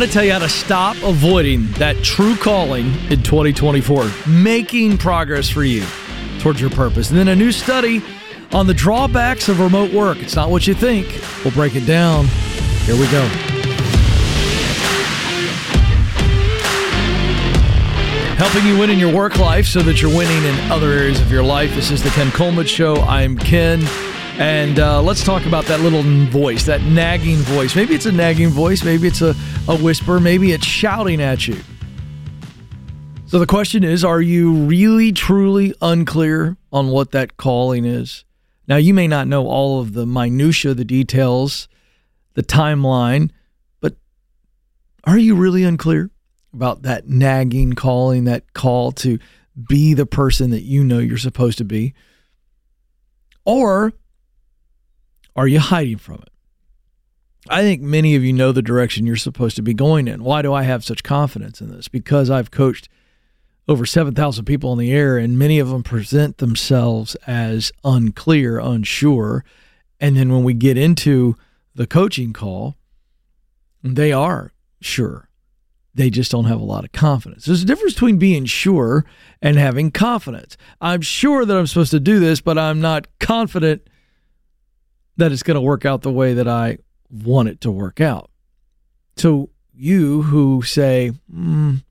going to tell you how to stop avoiding that true calling in 2024, making progress for you towards your purpose. And then a new study on the drawbacks of remote work. It's not what you think. We'll break it down. Here we go. Helping you win in your work life so that you're winning in other areas of your life. This is the Ken Coleman Show. I'm Ken. And uh, let's talk about that little voice, that nagging voice. Maybe it's a nagging voice, maybe it's a, a whisper, maybe it's shouting at you. So the question is are you really, truly unclear on what that calling is? Now, you may not know all of the minutiae, the details, the timeline, but are you really unclear about that nagging calling, that call to be the person that you know you're supposed to be? Or are you hiding from it? I think many of you know the direction you're supposed to be going in. Why do I have such confidence in this? Because I've coached over 7,000 people in the air, and many of them present themselves as unclear, unsure. And then when we get into the coaching call, they are sure. They just don't have a lot of confidence. There's a difference between being sure and having confidence. I'm sure that I'm supposed to do this, but I'm not confident that it's going to work out the way that I want it to work out. So, you who say, mm,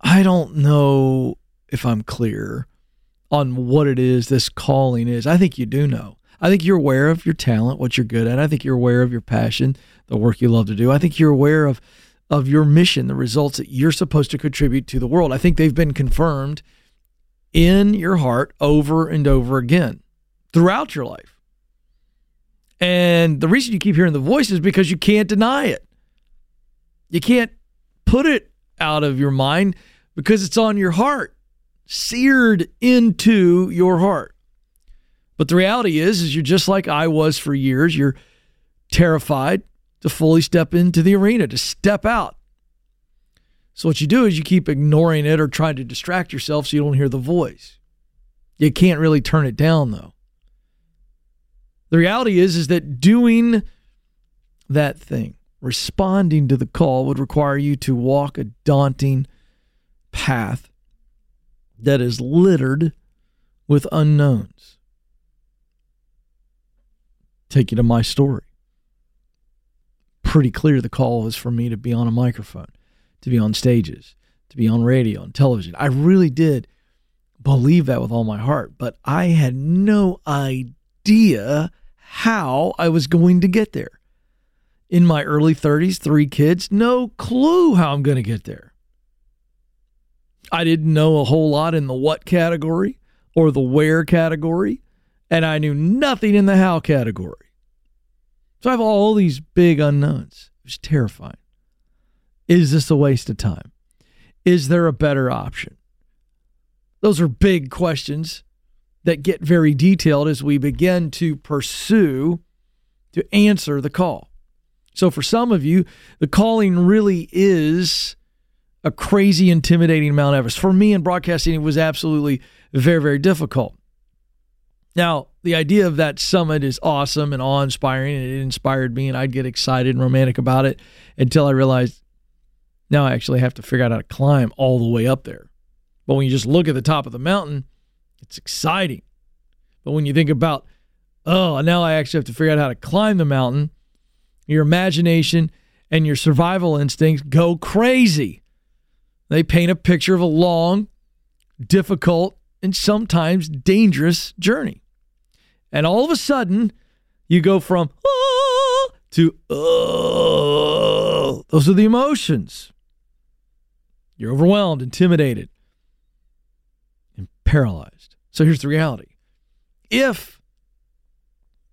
I don't know if I'm clear on what it is this calling is, I think you do know. I think you're aware of your talent, what you're good at. I think you're aware of your passion, the work you love to do. I think you're aware of of your mission, the results that you're supposed to contribute to the world. I think they've been confirmed in your heart over and over again throughout your life. And the reason you keep hearing the voice is because you can't deny it. You can't put it out of your mind because it's on your heart, seared into your heart. But the reality is is you're just like I was for years. You're terrified to fully step into the arena, to step out. So what you do is you keep ignoring it or trying to distract yourself so you don't hear the voice. You can't really turn it down though. The reality is is that doing that thing, responding to the call would require you to walk a daunting path that is littered with unknowns. Take you to my story. Pretty clear the call was for me to be on a microphone, to be on stages, to be on radio and television. I really did believe that with all my heart, but I had no idea how I was going to get there. In my early 30s, three kids, no clue how I'm going to get there. I didn't know a whole lot in the what category or the where category, and I knew nothing in the how category. So I have all these big unknowns. It was terrifying. Is this a waste of time? Is there a better option? Those are big questions that get very detailed as we begin to pursue to answer the call. So, for some of you, the calling really is a crazy, intimidating Mount Everest. For me in broadcasting, it was absolutely very, very difficult. Now, the idea of that summit is awesome and awe inspiring, and it inspired me, and I'd get excited and romantic about it until I realized now I actually have to figure out how to climb all the way up there. But when you just look at the top of the mountain, it's exciting. But when you think about, oh, now I actually have to figure out how to climb the mountain, your imagination and your survival instincts go crazy. They paint a picture of a long, difficult, and sometimes dangerous journey. And all of a sudden, you go from oh to oh. Those are the emotions. You're overwhelmed, intimidated, paralyzed. So here's the reality if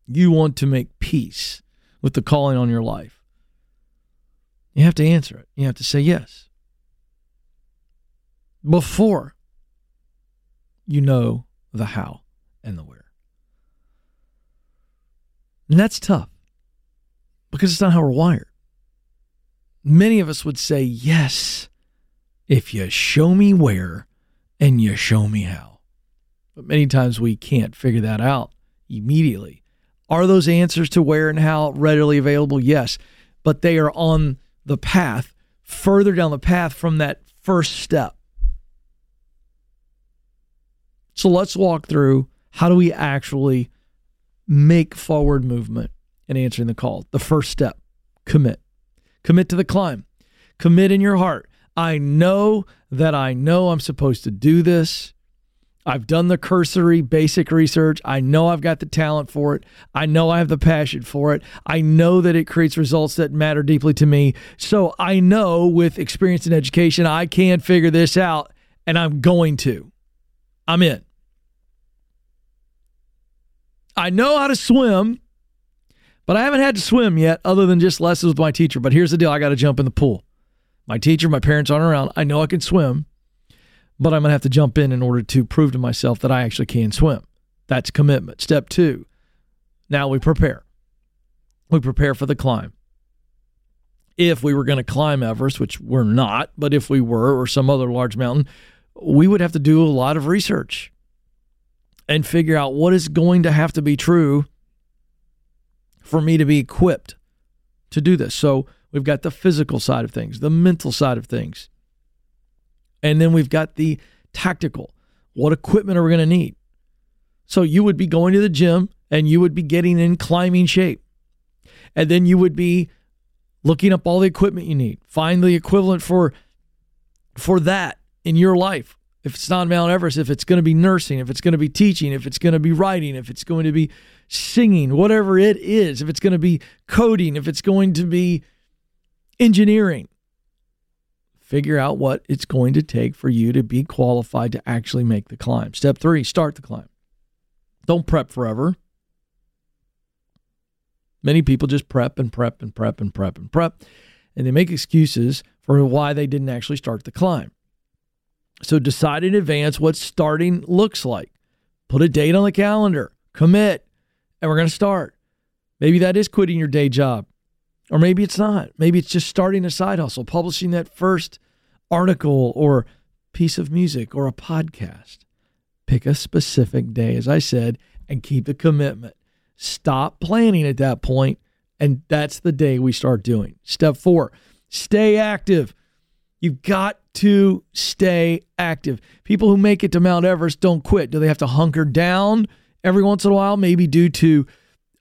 you want to make peace with the calling on your life, you have to answer it. You have to say yes before you know the how and the where. And that's tough because it's not how we're wired. Many of us would say, yes, if you show me where and you show me how. But many times we can't figure that out immediately. Are those answers to where and how readily available? Yes, but they are on the path further down the path from that first step. So let's walk through how do we actually make forward movement in answering the call. The first step commit. Commit to the climb. Commit in your heart. I know that I know I'm supposed to do this. I've done the cursory basic research. I know I've got the talent for it. I know I have the passion for it. I know that it creates results that matter deeply to me. So I know with experience and education, I can figure this out and I'm going to. I'm in. I know how to swim, but I haven't had to swim yet other than just lessons with my teacher. But here's the deal I got to jump in the pool. My teacher, my parents aren't around. I know I can swim but I'm going to have to jump in in order to prove to myself that I actually can swim. That's commitment. Step two, now we prepare. We prepare for the climb. If we were going to climb Everest, which we're not, but if we were, or some other large mountain, we would have to do a lot of research and figure out what is going to have to be true for me to be equipped to do this. So we've got the physical side of things, the mental side of things and then we've got the tactical. What equipment are we going to need? So you would be going to the gym and you would be getting in climbing shape. And then you would be looking up all the equipment you need. Find the equivalent for for that in your life. If it's not Mount Everest, if it's going to be nursing, if it's going to be teaching, if it's going to be writing, if it's going to be singing, whatever it is, if it's going to be coding, if it's going to be engineering, figure out what it's going to take for you to be qualified to actually make the climb. Step three, start the climb. Don't prep forever. Many people just prep and prep and prep and prep and prep, and they make excuses for why they didn't actually start the climb. So decide in advance what starting looks like. Put a date on the calendar, commit, and we're going to start. Maybe that is quitting your day job. Or maybe it's not. Maybe it's just starting a side hustle, publishing that first article or piece of music or a podcast. Pick a specific day, as I said, and keep the commitment. Stop planning at that point, and that's the day we start doing. Step four, stay active. You've got to stay active. People who make it to Mount Everest don't quit. Do they have to hunker down every once in a while? Maybe due to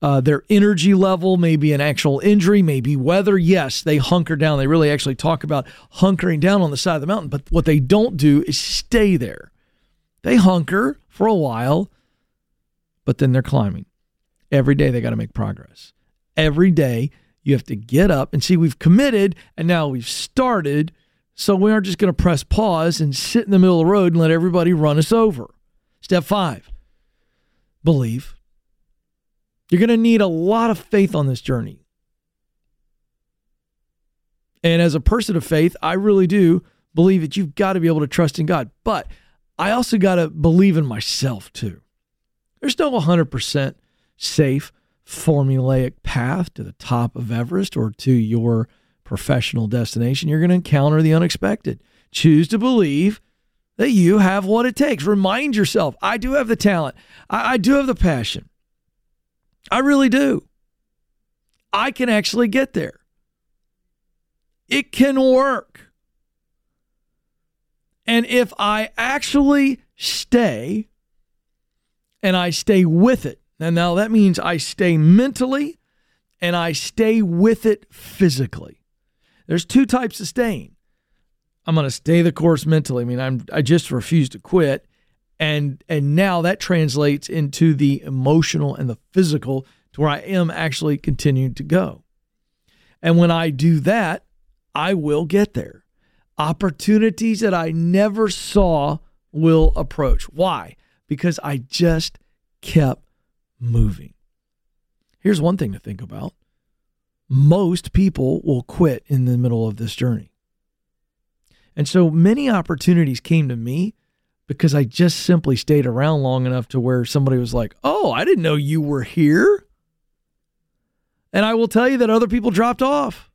uh, their energy level, maybe an actual injury, maybe weather. Yes, they hunker down. They really actually talk about hunkering down on the side of the mountain. But what they don't do is stay there. They hunker for a while, but then they're climbing. Every day they got to make progress. Every day you have to get up and see we've committed and now we've started. So we aren't just going to press pause and sit in the middle of the road and let everybody run us over. Step five believe. You're going to need a lot of faith on this journey. And as a person of faith, I really do believe that you've got to be able to trust in God. But I also got to believe in myself too. There's no 100% safe, formulaic path to the top of Everest or to your professional destination. You're going to encounter the unexpected. Choose to believe that you have what it takes. Remind yourself, I do have the talent, I, I do have the passion. I really do. I can actually get there. It can work. And if I actually stay and I stay with it, and now that means I stay mentally and I stay with it physically. There's two types of staying. I'm going to stay the course mentally. I mean, I'm I just refuse to quit and and now that translates into the emotional and the physical to where I am actually continuing to go. And when I do that, I will get there. Opportunities that I never saw will approach. Why? Because I just kept moving. Here's one thing to think about most people will quit in the middle of this journey. And so many opportunities came to me because I just simply stayed around long enough to where somebody was like, Oh, I didn't know you were here. And I will tell you that other people dropped off.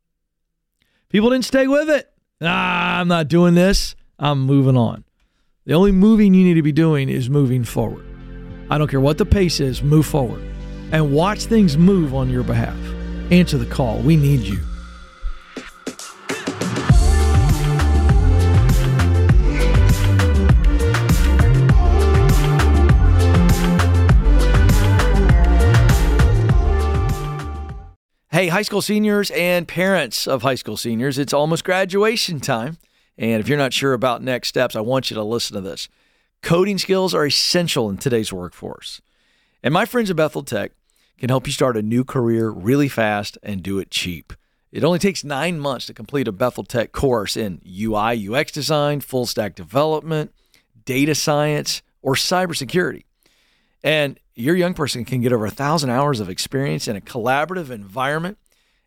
People didn't stay with it. Ah, I'm not doing this. I'm moving on. The only moving you need to be doing is moving forward. I don't care what the pace is, move forward and watch things move on your behalf. Answer the call. We need you. Hey, high school seniors and parents of high school seniors, it's almost graduation time. And if you're not sure about next steps, I want you to listen to this. Coding skills are essential in today's workforce. And my friends at Bethel Tech can help you start a new career really fast and do it cheap. It only takes nine months to complete a Bethel Tech course in UI, UX design, full stack development, data science, or cybersecurity. And your young person can get over a thousand hours of experience in a collaborative environment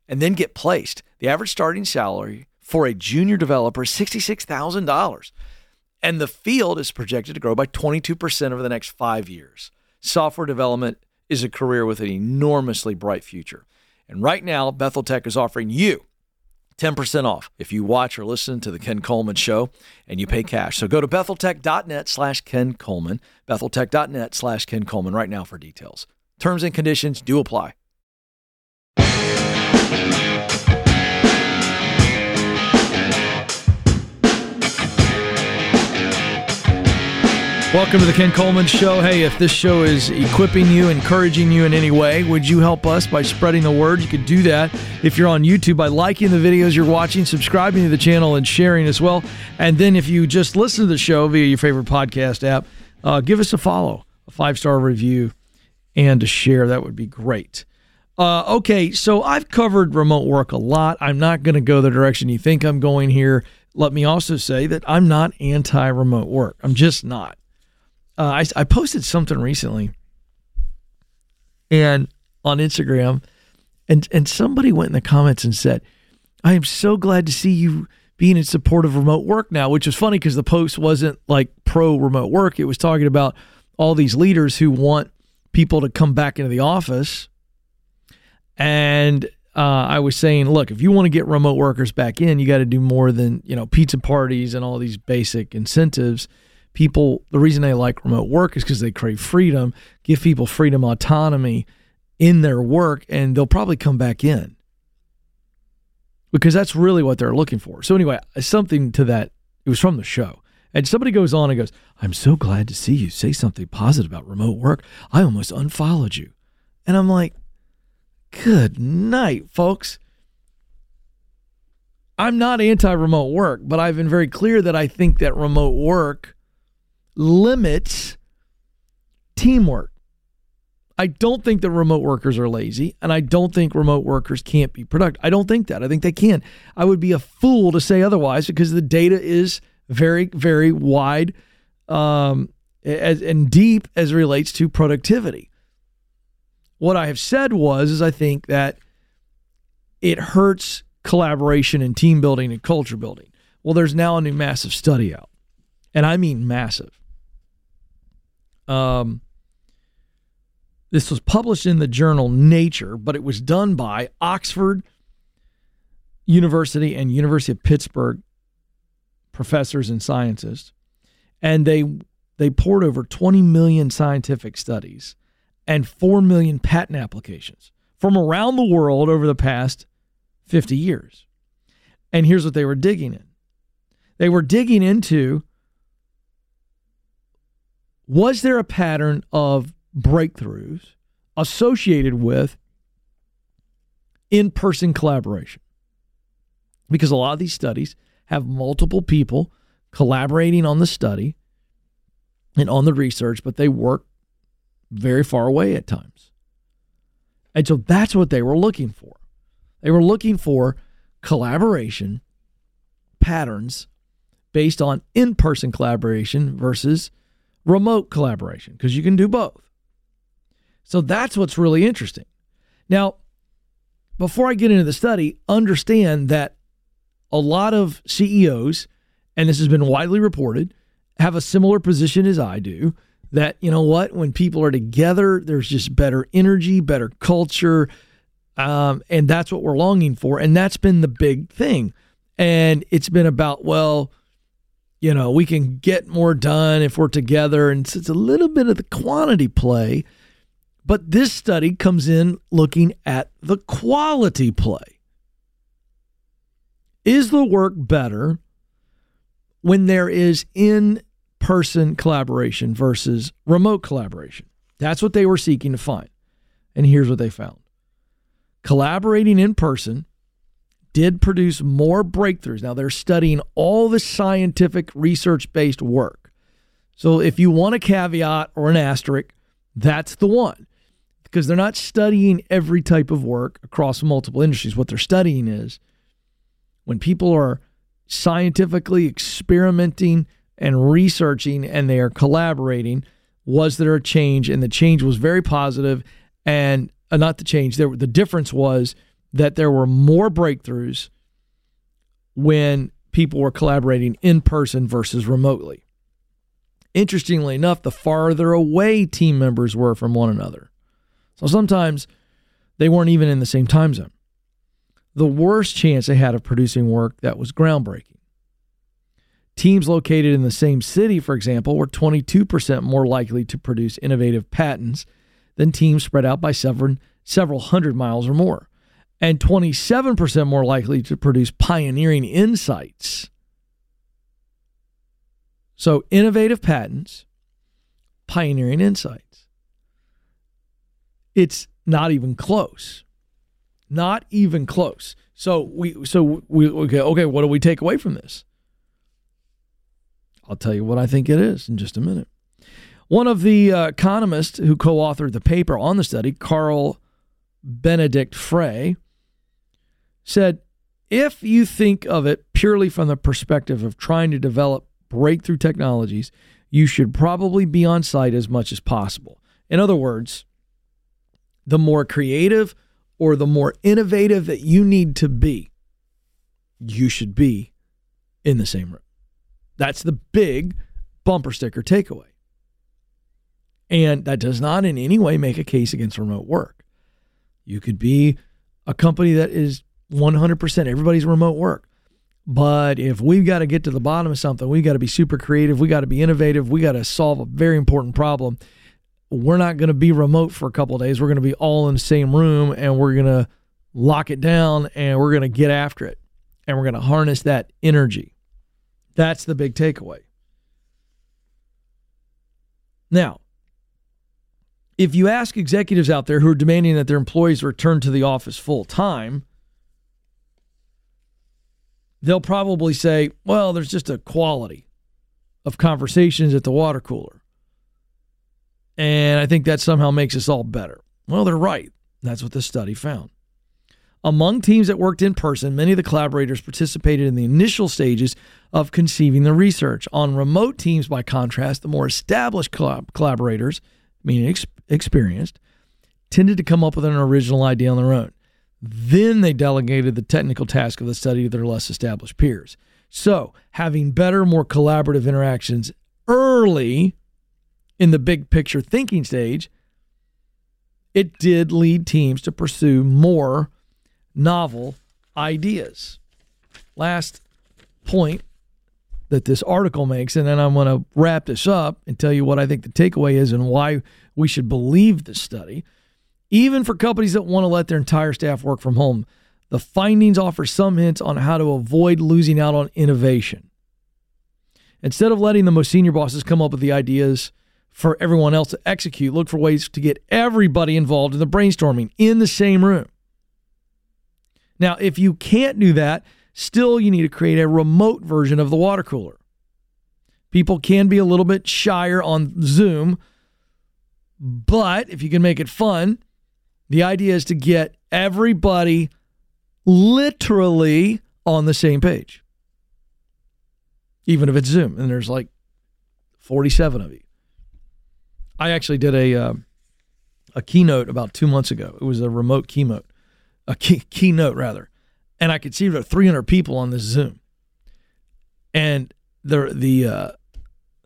and then get placed. The average starting salary for a junior developer is $66,000. And the field is projected to grow by 22% over the next five years. Software development is a career with an enormously bright future. And right now, Bethel Tech is offering you 10% off if you watch or listen to the Ken Coleman Show and you pay cash. So go to betheltech.net slash Ken Coleman, betheltech.net slash Ken Coleman right now for details. Terms and conditions do apply. Welcome to the Ken Coleman Show. Hey, if this show is equipping you, encouraging you in any way, would you help us by spreading the word? You could do that if you're on YouTube by liking the videos you're watching, subscribing to the channel, and sharing as well. And then if you just listen to the show via your favorite podcast app, uh, give us a follow, a five star review, and a share. That would be great. Uh, okay, so I've covered remote work a lot. I'm not going to go the direction you think I'm going here. Let me also say that I'm not anti remote work. I'm just not uh, I, I posted something recently and on Instagram and and somebody went in the comments and said, I am so glad to see you being in support of remote work now, which is funny because the post wasn't like pro remote work. It was talking about all these leaders who want people to come back into the office. And uh, I was saying, look, if you want to get remote workers back in, you got to do more than, you know, pizza parties and all these basic incentives people the reason they like remote work is because they crave freedom give people freedom autonomy in their work and they'll probably come back in. Because that's really what they're looking for. So anyway something to that it was from the show. And somebody goes on and goes i'm so glad to see you say something positive about remote work. I almost unfollowed you. And i'm like good night folks. I'm not anti-remote work but i've been very clear that i think that remote work limits teamwork. I don't think that remote workers are lazy, and I don't think remote workers can't be productive. I don't think that. I think they can. I would be a fool to say otherwise because the data is very, very wide um, as, and deep as relates to productivity. What I have said was, is I think that it hurts collaboration and team building and culture building. Well, there's now a new massive study out, and I mean massive um, this was published in the journal Nature, but it was done by Oxford University and University of Pittsburgh professors and scientists, and they they poured over 20 million scientific studies and 4 million patent applications from around the world over the past 50 years. And here's what they were digging in. They were digging into was there a pattern of breakthroughs associated with in person collaboration? Because a lot of these studies have multiple people collaborating on the study and on the research, but they work very far away at times. And so that's what they were looking for. They were looking for collaboration patterns based on in person collaboration versus remote collaboration because you can do both. So that's what's really interesting. Now, before I get into the study, understand that a lot of CEOs, and this has been widely reported, have a similar position as I do. That, you know what, when people are together, there's just better energy, better culture. Um, and that's what we're longing for. And that's been the big thing. And it's been about, well, you know, we can get more done if we're together. And it's a little bit of the quantity play. But this study comes in looking at the quality play. Is the work better when there is in person collaboration versus remote collaboration? That's what they were seeking to find. And here's what they found collaborating in person did produce more breakthroughs. Now they're studying all the scientific research based work. So if you want a caveat or an asterisk, that's the one. Because they're not studying every type of work across multiple industries. What they're studying is when people are scientifically experimenting and researching and they are collaborating, was there a change? And the change was very positive. And uh, not the change, there, the difference was that there were more breakthroughs when people were collaborating in person versus remotely. Interestingly enough, the farther away team members were from one another. So sometimes they weren't even in the same time zone. The worst chance they had of producing work that was groundbreaking. Teams located in the same city, for example, were 22% more likely to produce innovative patents than teams spread out by several, several hundred miles or more and 27% more likely to produce pioneering insights. So, innovative patents, pioneering insights. It's not even close. Not even close. So we so we okay, okay, what do we take away from this? I'll tell you what I think it is in just a minute. One of the uh, economists who co authored the paper on the study, Carl Benedikt Frey, said if you think of it purely from the perspective of trying to develop breakthrough technologies, you should probably be on site as much as possible. In other words, the more creative or the more innovative that you need to be, you should be in the same room. That's the big bumper sticker takeaway. And that does not in any way make a case against remote work. You could be a company that is 100%. Everybody's remote work. But if we've got to get to the bottom of something, we've got to be super creative. We got to be innovative. We got to solve a very important problem. We're not going to be remote for a couple days. We're going to be all in the same room and we're going to lock it down and we're going to get after it and we're going to harness that energy. That's the big takeaway. Now, if you ask executives out there who are demanding that their employees return to the office full time, they'll probably say, well, there's just a quality of conversations at the water cooler. And I think that somehow makes us all better. Well, they're right. That's what this study found. Among teams that worked in person, many of the collaborators participated in the initial stages of conceiving the research. On remote teams, by contrast, the more established collaborators, meaning ex- experienced, tended to come up with an original idea on their own. Then they delegated the technical task of the study to their less established peers. So, having better, more collaborative interactions early in the big picture thinking stage, it did lead teams to pursue more novel ideas. Last point that this article makes, and then I'm going to wrap this up and tell you what I think the takeaway is and why we should believe this study. Even for companies that want to let their entire staff work from home, the findings offer some hints on how to avoid losing out on innovation. Instead of letting the most senior bosses come up with the ideas for everyone else to execute, look for ways to get everybody involved in the brainstorming in the same room. Now, if you can't do that, still you need to create a remote version of the water cooler. People can be a little bit shyer on Zoom, but if you can make it fun, the idea is to get everybody literally on the same page, even if it's Zoom and there's like 47 of you. I actually did a uh, a keynote about two months ago. It was a remote keynote, a key, keynote rather, and I could see about 300 people on this Zoom, and the the uh,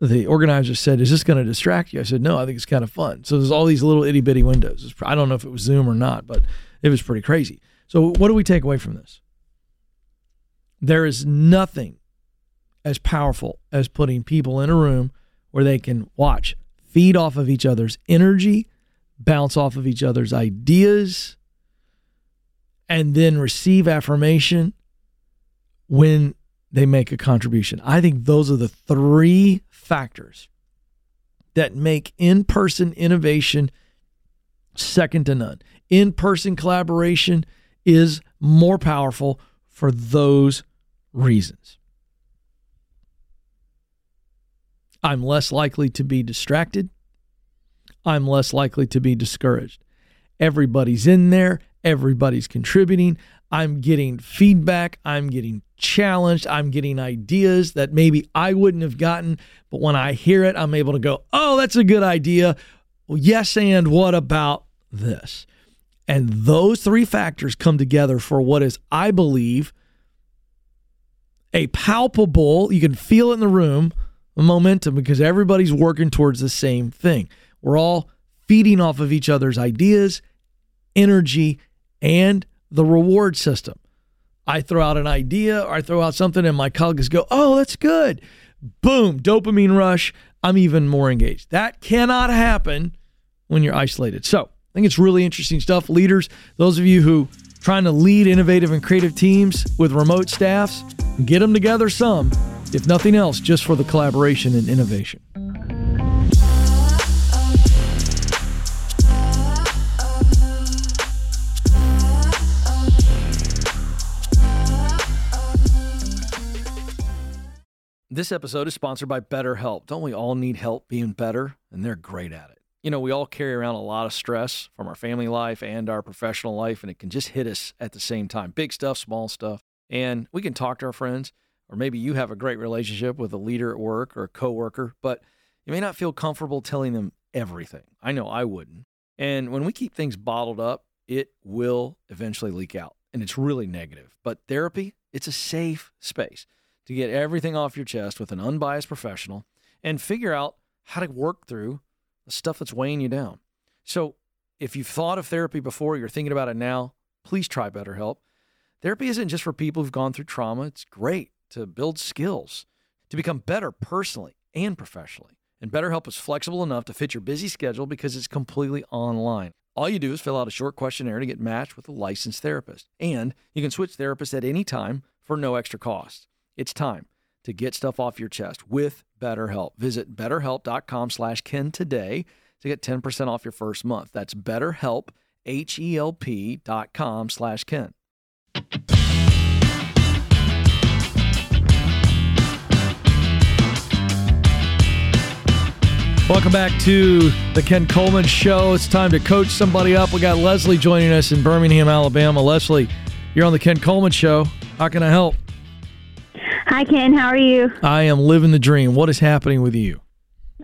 the organizer said, "Is this going to distract you?" I said, "No, I think it's kind of fun." So there's all these little itty bitty windows. I don't know if it was Zoom or not, but it was pretty crazy. So what do we take away from this? There is nothing as powerful as putting people in a room where they can watch, feed off of each other's energy, bounce off of each other's ideas, and then receive affirmation when they make a contribution. I think those are the three factors that make in person innovation second to none. In person collaboration is more powerful for those reasons. I'm less likely to be distracted. I'm less likely to be discouraged. Everybody's in there, everybody's contributing. I'm getting feedback, I'm getting challenged, I'm getting ideas that maybe I wouldn't have gotten, but when I hear it, I'm able to go, "Oh, that's a good idea." Well, yes, and what about this? And those three factors come together for what is, I believe, a palpable, you can feel it in the room, momentum because everybody's working towards the same thing. We're all feeding off of each other's ideas, energy, and the reward system. I throw out an idea or I throw out something and my colleagues go, oh, that's good. Boom, dopamine rush. I'm even more engaged. That cannot happen when you're isolated. So I think it's really interesting stuff. Leaders, those of you who trying to lead innovative and creative teams with remote staffs, get them together some, if nothing else, just for the collaboration and innovation. This episode is sponsored by BetterHelp. Don't we all need help being better? And they're great at it. You know, we all carry around a lot of stress from our family life and our professional life, and it can just hit us at the same time big stuff, small stuff. And we can talk to our friends, or maybe you have a great relationship with a leader at work or a coworker, but you may not feel comfortable telling them everything. I know I wouldn't. And when we keep things bottled up, it will eventually leak out, and it's really negative. But therapy, it's a safe space to get everything off your chest with an unbiased professional and figure out how to work through the stuff that's weighing you down. So, if you've thought of therapy before, you're thinking about it now, please try BetterHelp. Therapy isn't just for people who've gone through trauma, it's great to build skills, to become better personally and professionally. And BetterHelp is flexible enough to fit your busy schedule because it's completely online. All you do is fill out a short questionnaire to get matched with a licensed therapist. And you can switch therapists at any time for no extra cost. It's time to get stuff off your chest with BetterHelp. Visit betterhelp.com slash Ken today to get 10% off your first month. That's betterhelp, H-E-L-P dot com slash Ken. Welcome back to the Ken Coleman Show. It's time to coach somebody up. We got Leslie joining us in Birmingham, Alabama. Leslie, you're on the Ken Coleman Show. How can I help? Hi, Ken. How are you? I am living the dream. What is happening with you?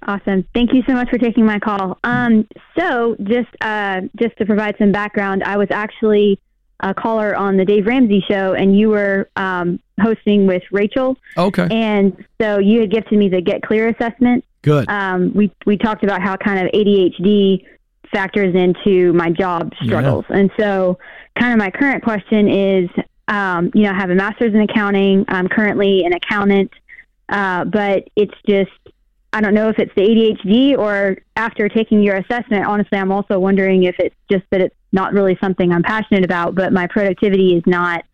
Awesome. Thank you so much for taking my call. Um, so, just uh, just to provide some background, I was actually a caller on the Dave Ramsey show, and you were um, hosting with Rachel. Okay. And so you had gifted me the Get Clear assessment. Good. Um, we we talked about how kind of ADHD factors into my job struggles, yeah. and so kind of my current question is, um, you know, I have a master's in accounting. I'm currently an accountant, uh, but it's just I don't know if it's the ADHD or after taking your assessment. Honestly, I'm also wondering if it's just that it's not really something I'm passionate about, but my productivity is not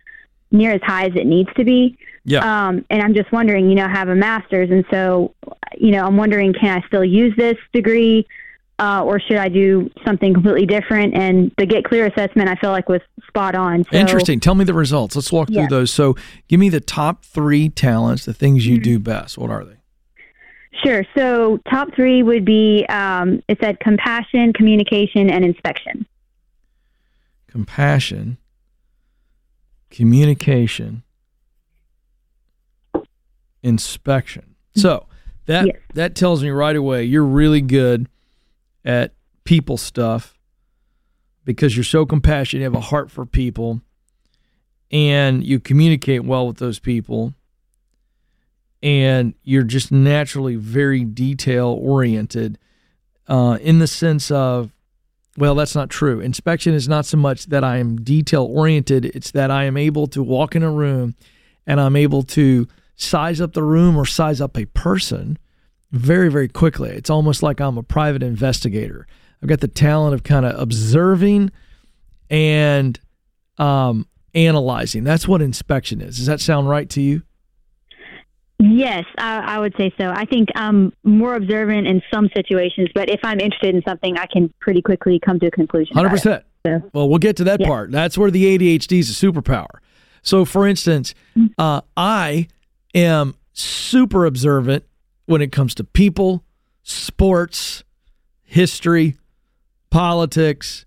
near as high as it needs to be. Yeah. Um, and I'm just wondering, you know, I have a master's, and so, you know, I'm wondering, can I still use this degree? Uh, or should I do something completely different? And the Get Clear assessment, I feel like was spot on. So, Interesting. Tell me the results. Let's walk through those. So, give me the top three talents, the things you mm-hmm. do best. What are they? Sure. So, top three would be um, it said compassion, communication, and inspection. Compassion, communication, inspection. So that yes. that tells me right away you're really good at people stuff because you're so compassionate, you have a heart for people, and you communicate well with those people, and you're just naturally very detail oriented uh, in the sense of, well, that's not true. Inspection is not so much that I am detail oriented, it's that I am able to walk in a room and I'm able to size up the room or size up a person very, very quickly. It's almost like I'm a private investigator. I've got the talent of kind of observing and um, analyzing. That's what inspection is. Does that sound right to you? Yes, I, I would say so. I think I'm more observant in some situations, but if I'm interested in something, I can pretty quickly come to a conclusion. Hundred about it. percent. So- Well, we'll get to that Yeah. part. That's where the ADHD is a superpower. So, for instance, Mm-hmm. uh, I am super observant when it comes to people, sports, history, politics,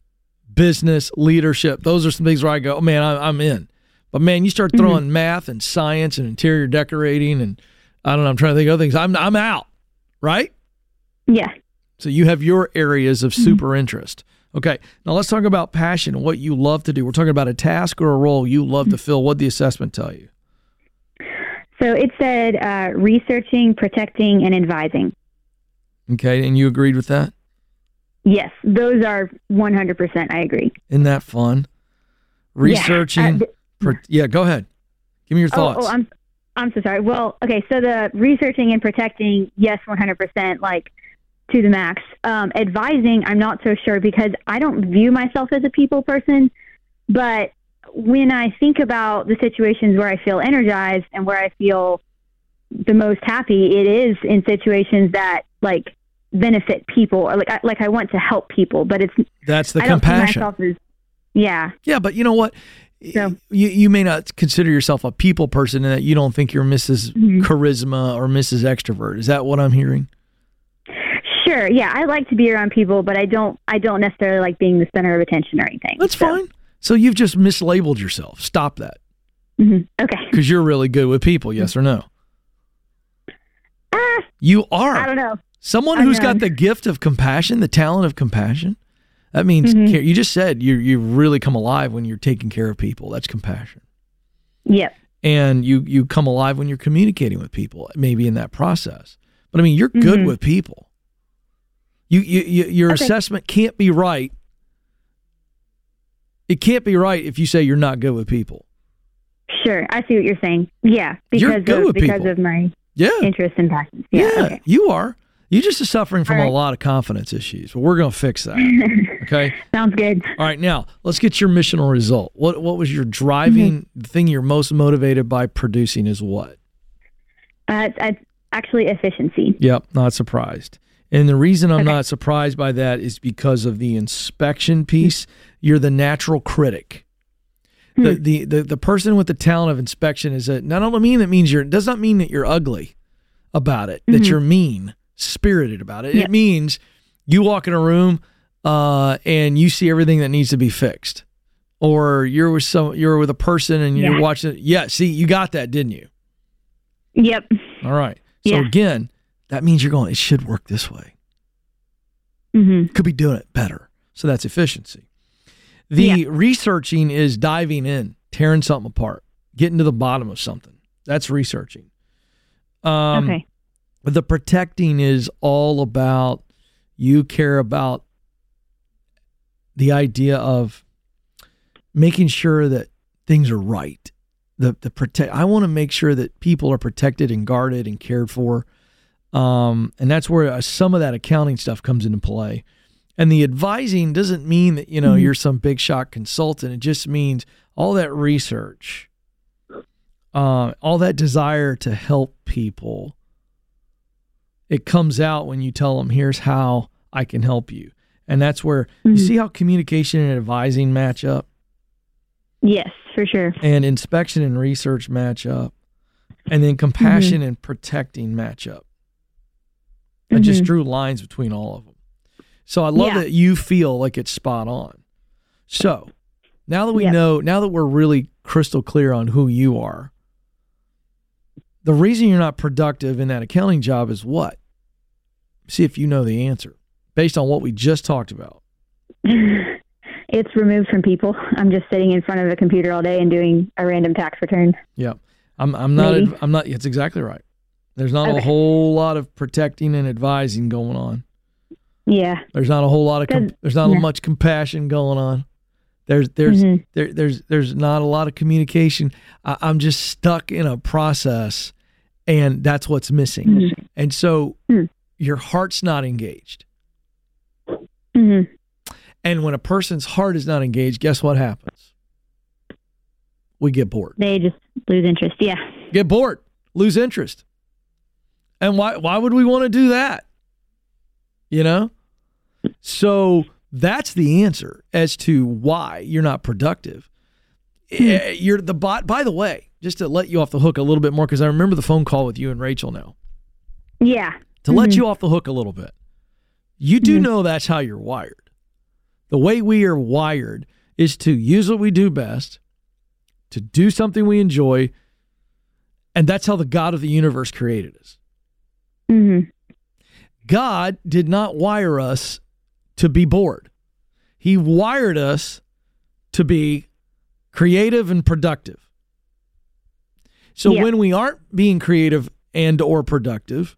business, leadership. Those are some things where I go, oh, man, I, I'm in. But man, you start Mm-hmm. throwing math and science and interior decorating and I don't know, I'm trying to think of other things. I'm I'm out, right? Yeah. So you have your areas of Mm-hmm. super interest. Okay. Now let's talk about passion and what you love to do. We're talking about a task or a role you love Mm-hmm. to fill. What the assessment tell you? So it said uh, researching, protecting, and advising. Okay. And you agreed with that? Yes, those are 100%. I agree. Isn't that fun? Researching. Yeah, uh, th- pro- yeah, go ahead. Give me your Oh, thoughts. oh, I'm I'm so sorry. Well, okay, so the researching and protecting, yes, 100%, like to the max. Um, advising, I'm not so sure because I don't view myself as a people person, but when I think about the situations where I feel energized and where I feel the most happy, it is in situations that like benefit people or like I, like I want to help people, but it's That's the I compassion. as yeah. Yeah, but you know what? So- You you may not consider yourself a people person and that you don't think you're Mrs. Mhm. Charisma or Mrs. Extrovert. Is that what I'm hearing? Sure, yeah, I like to be around people, but I don't I don't necessarily like being the center of attention or anything. That's So, fine. So you've just mislabeled yourself. Stop that. mhm, Okay. Because you're really good with people, yes or no? Ah, You are. I don't know. Someone who's got the gift of compassion, the talent of compassion. That means Mhm. care. you just said you you really come alive when you're taking care of people. That's compassion. Yep. And you you come alive when you're communicating with people, maybe in that process. But I mean, you're good Mhm. with people. You, you, you your Okay. assessment can't be right. It can't be right if you say you're not good with people. Sure, I see what you're saying. Yeah, because of because people. of my Yeah. interests and passions. Yeah. Okay. you are. You just are suffering from All a lot of confidence issues, but we're going to fix that. Okay. Sounds good. All right. Now let's get your missional result. What What was your driving Mm-hmm. thing you're most motivated by producing? Is what? Uh, it's, it's actually efficiency. Yep. Not surprised. And the reason I'm Okay. not surprised by that is because of the inspection piece. You're the natural critic. The, Hmm. the, the the person with the talent of inspection is a not only mean that means you're does not mean that you're ugly about it that Mhm. you're mean spirited about it it means you walk in a room uh, and you see everything that needs to be fixed or you're with some you're with a person and you're Yeah. watching yeah see you got that didn't you Yep. all right so Yeah. again that means you're going it should work this way hmm could be doing it better. So that's efficiency. The Yeah. researching is diving in, tearing something apart, getting to the bottom of something. That's researching. Um, okay. The protecting is all about you care about the idea of making sure that things are right. The the protect. I want to make sure that people are protected and guarded and cared for. Um, and that's where uh, some of that accounting stuff comes into play. And the advising doesn't mean that you know Mhm. you're some big shot consultant. It just means all that research, uh, all that desire to help people. It comes out when you tell them, "Here's how I can help you," and that's where you Mhm. see how communication and advising match up, Yes, for sure. and inspection and research match up, and then compassion and protecting match up. I just Mhm. drew lines between all of them. So I love Yeah. that you feel like it's spot on. So now that we Yep. know, now that we're really crystal clear on who you are, the reason you're not productive in that accounting job is what? See if you know the answer based on what we just talked about. it's removed from people. I'm just sitting in front of a computer all day and doing a random tax return. Yeah. I'm I'm not Maybe. I'm not it's exactly right. There's not a whole lot of protecting and advising going on. Yeah. There's not a whole lot of com- there's not much compassion going on. There's there's Mhm. there, there's there's not a lot of communication. I, I'm just stuck in a process, and that's what's missing. Mhm. And so Hmm. your heart's not engaged. hmm And when a person's heart is not engaged, guess what happens? We get bored. They just lose interest. Yeah. Get bored. Lose interest. And why why would we want to do that? You know? So that's the answer as to why you're not productive. Hmm. Eh, You're the bot by the way, just to let you off the hook a little bit more because I remember the phone call with you and Rachel now. Yeah. To let mm-hmm. you off the hook a little bit. You do mm-hmm. know that's how you're wired. The way we are wired is to use what we do best, to do something we enjoy, and that's how the God of the universe created us. Hmm God did not wire us to be bored. He wired us to be creative and productive. So Yeah. when we aren't being creative and or productive,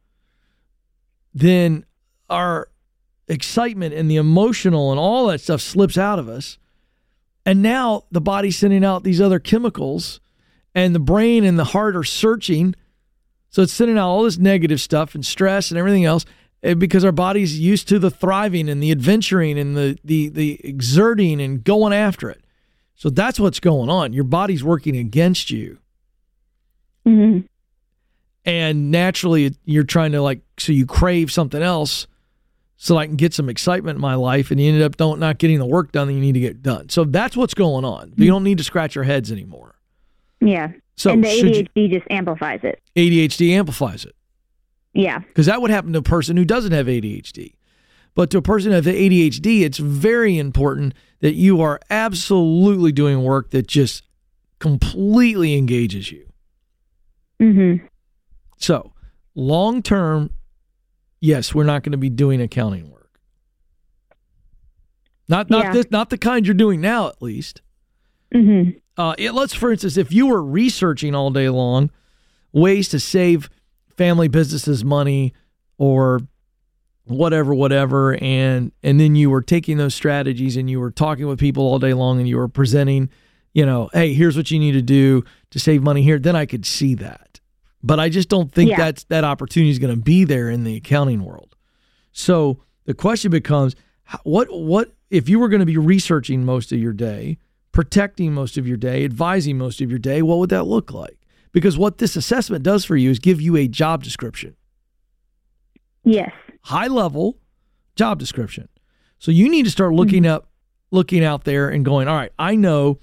then our excitement and the emotional and all that stuff slips out of us. And now the body's sending out these other chemicals and the brain and the heart are searching. So it's sending out all this negative stuff and stress and everything else eh, because our body's used to the thriving and the adventuring and the the the exerting and going after it. So that's what's going on. Your body's working against you. hmm And naturally you're trying to like so you crave something else so I can get some excitement in my life and you ended up don't not getting the work done that you need to get done. So that's what's going on. You don't need to scratch your heads anymore. Yeah. So and the should you- ADHD just amplifies it. ADHD amplifies it. Yeah. because that would happen to a person who doesn't have ADHD. But to a person with ADHD, it's very important that you are absolutely doing work that just completely engages you. hmm So, long term, yes, we're not going to be doing accounting work. Not not Yeah. this not the kind you're doing now, at least. hmm Uh, it, let's, for instance, if you were researching all day long ways to save family businesses money or whatever, whatever, and and then you were taking those strategies and you were talking with people all day long and you were presenting, you know, hey, here's what you need to do to save money here. Then I could see that, but I just don't think Yeah. that's that opportunity is going to be there in the accounting world. So the question becomes, what what if you were going to be researching most of your day? Protecting most of your day, advising most of your day, what would that look like? Because what this assessment does for you is give you a job description, Yes. high level job description. So you need to start looking mm-hmm. up, looking out there and going, all right, I know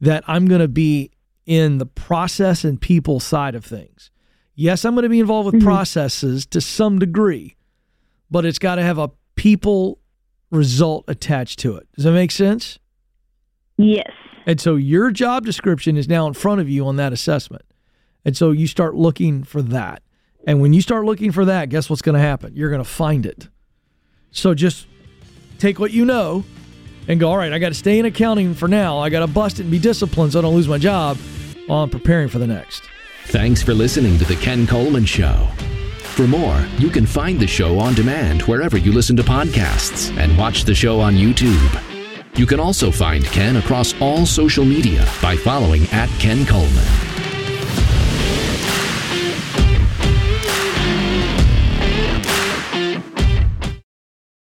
that I'm going to be in the process and people side of things. Yes, I'm going to be involved with mm-hmm. processes to some degree, but it's got to have a people result attached to it. Does that make sense? Yes. And so your job description is now in front of you on that assessment. And so you start looking for that. And when you start looking for that, guess what's going to happen? You're going to find it. So just take what you know and go, all right, I got to stay in accounting for now. I got to bust it and be disciplined so I don't lose my job while I'm preparing for the next. Thanks for listening to The Ken Coleman Show. For more, you can find the show on demand wherever you listen to podcasts and watch the show on YouTube. You can also find Ken across all social media by following at Ken Coleman.